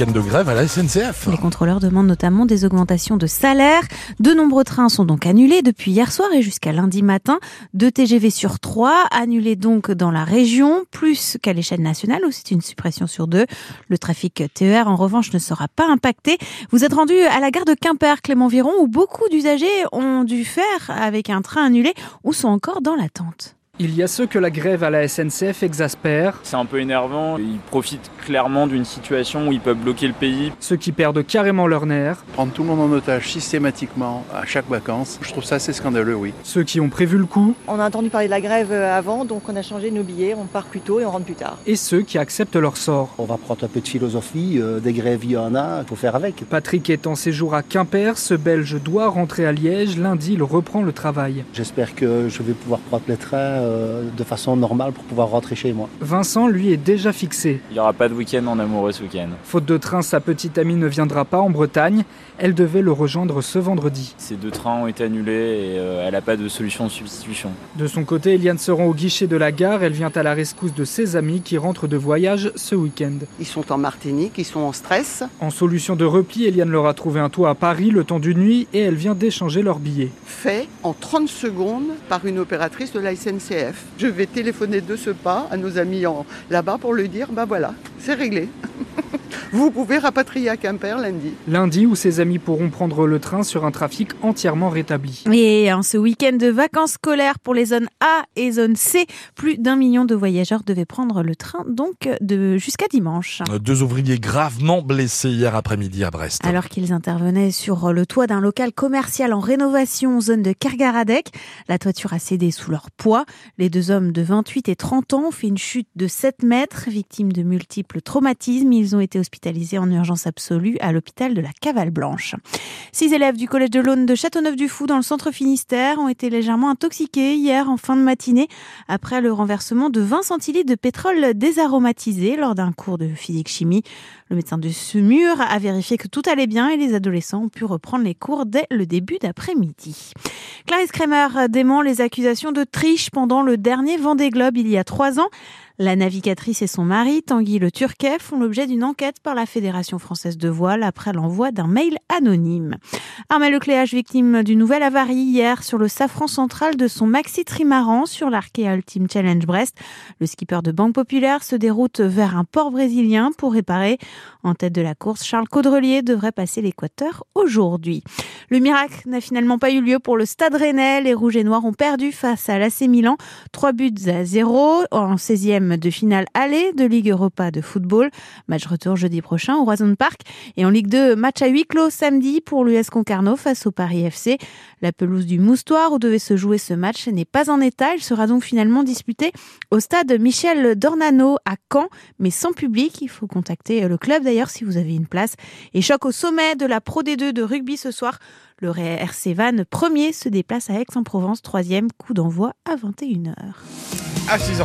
à la SNCF. Les contrôleurs demandent notamment des augmentations de salaire. De nombreux trains sont donc annulés depuis hier soir et jusqu'à lundi matin. Deux TGV sur trois annulés donc dans la région, plus qu'à l'échelle nationale où c'est une suppression sur deux. Le trafic TER en revanche ne sera pas impacté. Vous êtes rendu à la gare de Quimper, Clément Viron, où beaucoup d'usagers ont dû faire avec un train annulé ou sont encore dans l'attente. Il y a ceux que la grève à la SNCF exaspère. C'est un peu énervant. Ils profitent clairement d'une situation où ils peuvent bloquer le pays. Ceux qui perdent carrément leur nerf. Prendre tout le monde en otage systématiquement à chaque vacances, je trouve ça assez scandaleux, oui. Ceux qui ont prévu le coup. On a entendu parler de la grève euh, avant, donc on a changé nos billets, on part plus tôt et on rentre plus tard. Et ceux qui acceptent leur sort. On va prendre un peu de philosophie, euh, des grèves il y en a, il faut faire avec. Patrick est en séjour à Quimper, ce Belge doit rentrer à Liège. Lundi, il reprend le travail. J'espère que je vais pouvoir prendre les trains euh, de façon normale pour pouvoir rentrer chez moi. Vincent, lui, est déjà fixé. Il n'y aura pas de week-end en amoureux ce week-end. Faute de train, sa petite amie ne viendra pas en Bretagne. Elle devait le rejoindre ce vendredi. Ces deux trains ont été annulés et euh, elle n'a pas de solution de substitution. De son côté, Eliane se rend au guichet de la gare. Elle vient à la rescousse de ses amis qui rentrent de voyage ce week-end. Ils sont en Martinique, ils sont en stress. En solution de repli, Eliane leur a trouvé un toit à Paris le temps d'une nuit et elle vient d'échanger leurs billets. Fait en 30 secondes par une opératrice de la SNCF. Je vais téléphoner de ce pas à nos amis là-bas pour lui dire bah voilà, c'est réglé. Vous pouvez rapatrier à Quimper lundi. Lundi où ses amis pourront prendre le train sur un trafic entièrement rétabli. Et en ce week-end de vacances scolaires pour les zones A et zone C, plus d'un million de voyageurs devaient prendre le train donc de jusqu'à dimanche. Deux ouvriers gravement blessés hier après-midi à Brest. Alors qu'ils intervenaient sur le toit d'un local commercial en rénovation zone de Kergaradec, la toiture a cédé sous leur poids. Les deux hommes de 28 et 30 ans ont fait une chute de 7 mètres, victimes de multiples traumatismes. Ils ont été hospitalisés en urgence absolue à l'hôpital de la Cavale Blanche. Six élèves du collège de l'Aune de Châteauneuf-du-Fou dans le centre Finistère ont été légèrement intoxiqués hier en fin de matinée après le renversement de 20 centilitres de pétrole désaromatisé lors d'un cours de physique-chimie. Le médecin de Sumur a vérifié que tout allait bien et les adolescents ont pu reprendre les cours dès le début d'après-midi. Clarisse Kramer dément les accusations de triche pendant le dernier Vendée Globe il y a trois ans. La navigatrice et son mari, Tanguy Le Turquet, font l'objet d'une enquête par la Fédération française de voile après l'envoi d'un mail anonyme. Armel Lecléage, victime d'une nouvelle avarie hier sur le safran central de son maxi trimaran sur l'Arkea Ultimate Challenge Brest. Le skipper de Banque Populaire se déroute vers un port brésilien pour réparer. En tête de la course, Charles Caudrelier devrait passer l'équateur aujourd'hui. Le miracle n'a finalement pas eu lieu pour le Stade Rennais. Les Rouges et Noirs ont perdu face à l'AC Milan. Trois buts à zéro en 16e de finale aller de Ligue Europa de football. Match retour jeudi prochain au Roison Park. Et en Ligue 2, match à huis clos samedi pour Concarneau face au Paris FC. La pelouse du Moustoir où devait se jouer ce match n'est pas en état. Il sera donc finalement disputé au stade Michel Dornano à Caen, mais sans public. Il faut contacter le club d'ailleurs si vous avez une place. Et choc au sommet de la Pro D2 de rugby ce soir. Le RC Van premier se déplace à Aix-en-Provence, troisième coup d'envoi à 21h. À 6h.